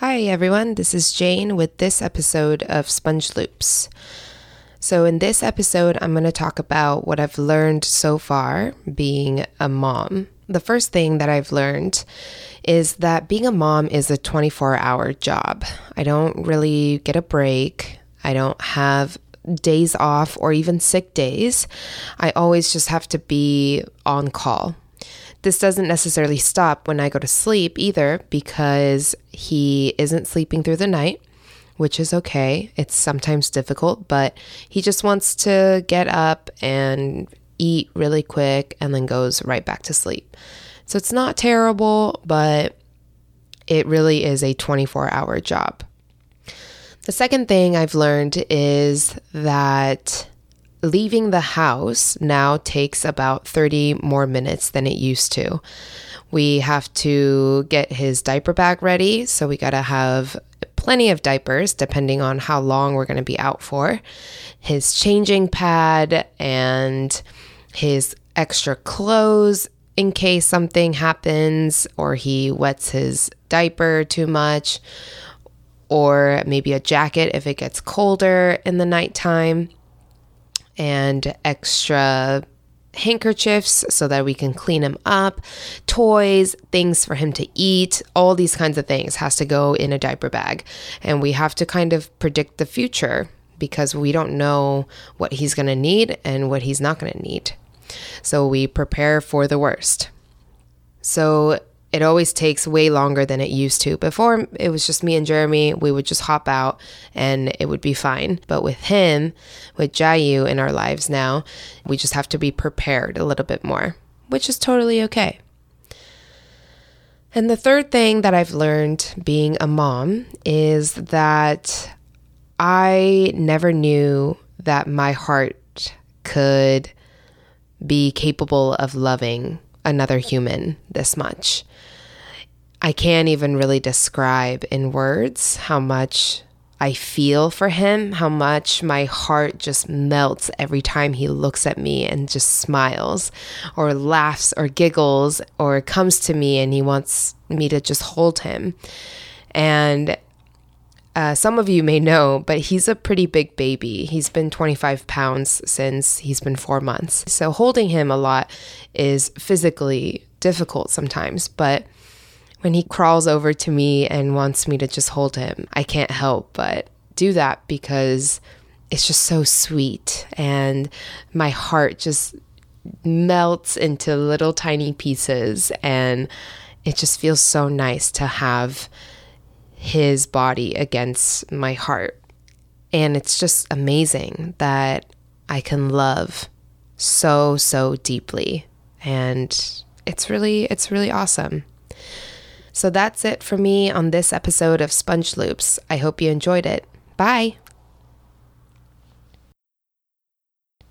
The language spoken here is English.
Hi, everyone. This is Jane with this episode of Sponge Loops. So, in this episode, I'm going to talk about what I've learned so far being a mom. The first thing that I've learned is that being a mom is a 24 hour job. I don't really get a break, I don't have days off or even sick days. I always just have to be on call. This doesn't necessarily stop when I go to sleep either because he isn't sleeping through the night, which is okay. It's sometimes difficult, but he just wants to get up and eat really quick and then goes right back to sleep. So it's not terrible, but it really is a 24 hour job. The second thing I've learned is that leaving the house now takes about 30 more minutes than it used to. We have to get his diaper bag ready, so we got to have plenty of diapers depending on how long we're going to be out for. His changing pad and his extra clothes in case something happens or he wets his diaper too much or maybe a jacket if it gets colder in the nighttime and extra handkerchiefs so that we can clean him up, toys, things for him to eat, all these kinds of things has to go in a diaper bag. And we have to kind of predict the future because we don't know what he's going to need and what he's not going to need. So we prepare for the worst. So it always takes way longer than it used to. Before it was just me and Jeremy, we would just hop out and it would be fine. But with him, with Jayu in our lives now, we just have to be prepared a little bit more, which is totally okay. And the third thing that I've learned being a mom is that I never knew that my heart could be capable of loving another human this much. I can't even really describe in words how much I feel for him, how much my heart just melts every time he looks at me and just smiles or laughs or giggles or comes to me and he wants me to just hold him. And uh, some of you may know, but he's a pretty big baby. He's been 25 pounds since he's been four months. So holding him a lot is physically difficult sometimes, but when he crawls over to me and wants me to just hold him, I can't help but do that because it's just so sweet and my heart just melts into little tiny pieces and it just feels so nice to have his body against my heart. And it's just amazing that I can love so so deeply and it's really it's really awesome. So that's it for me on this episode of Sponge Loops. I hope you enjoyed it. Bye.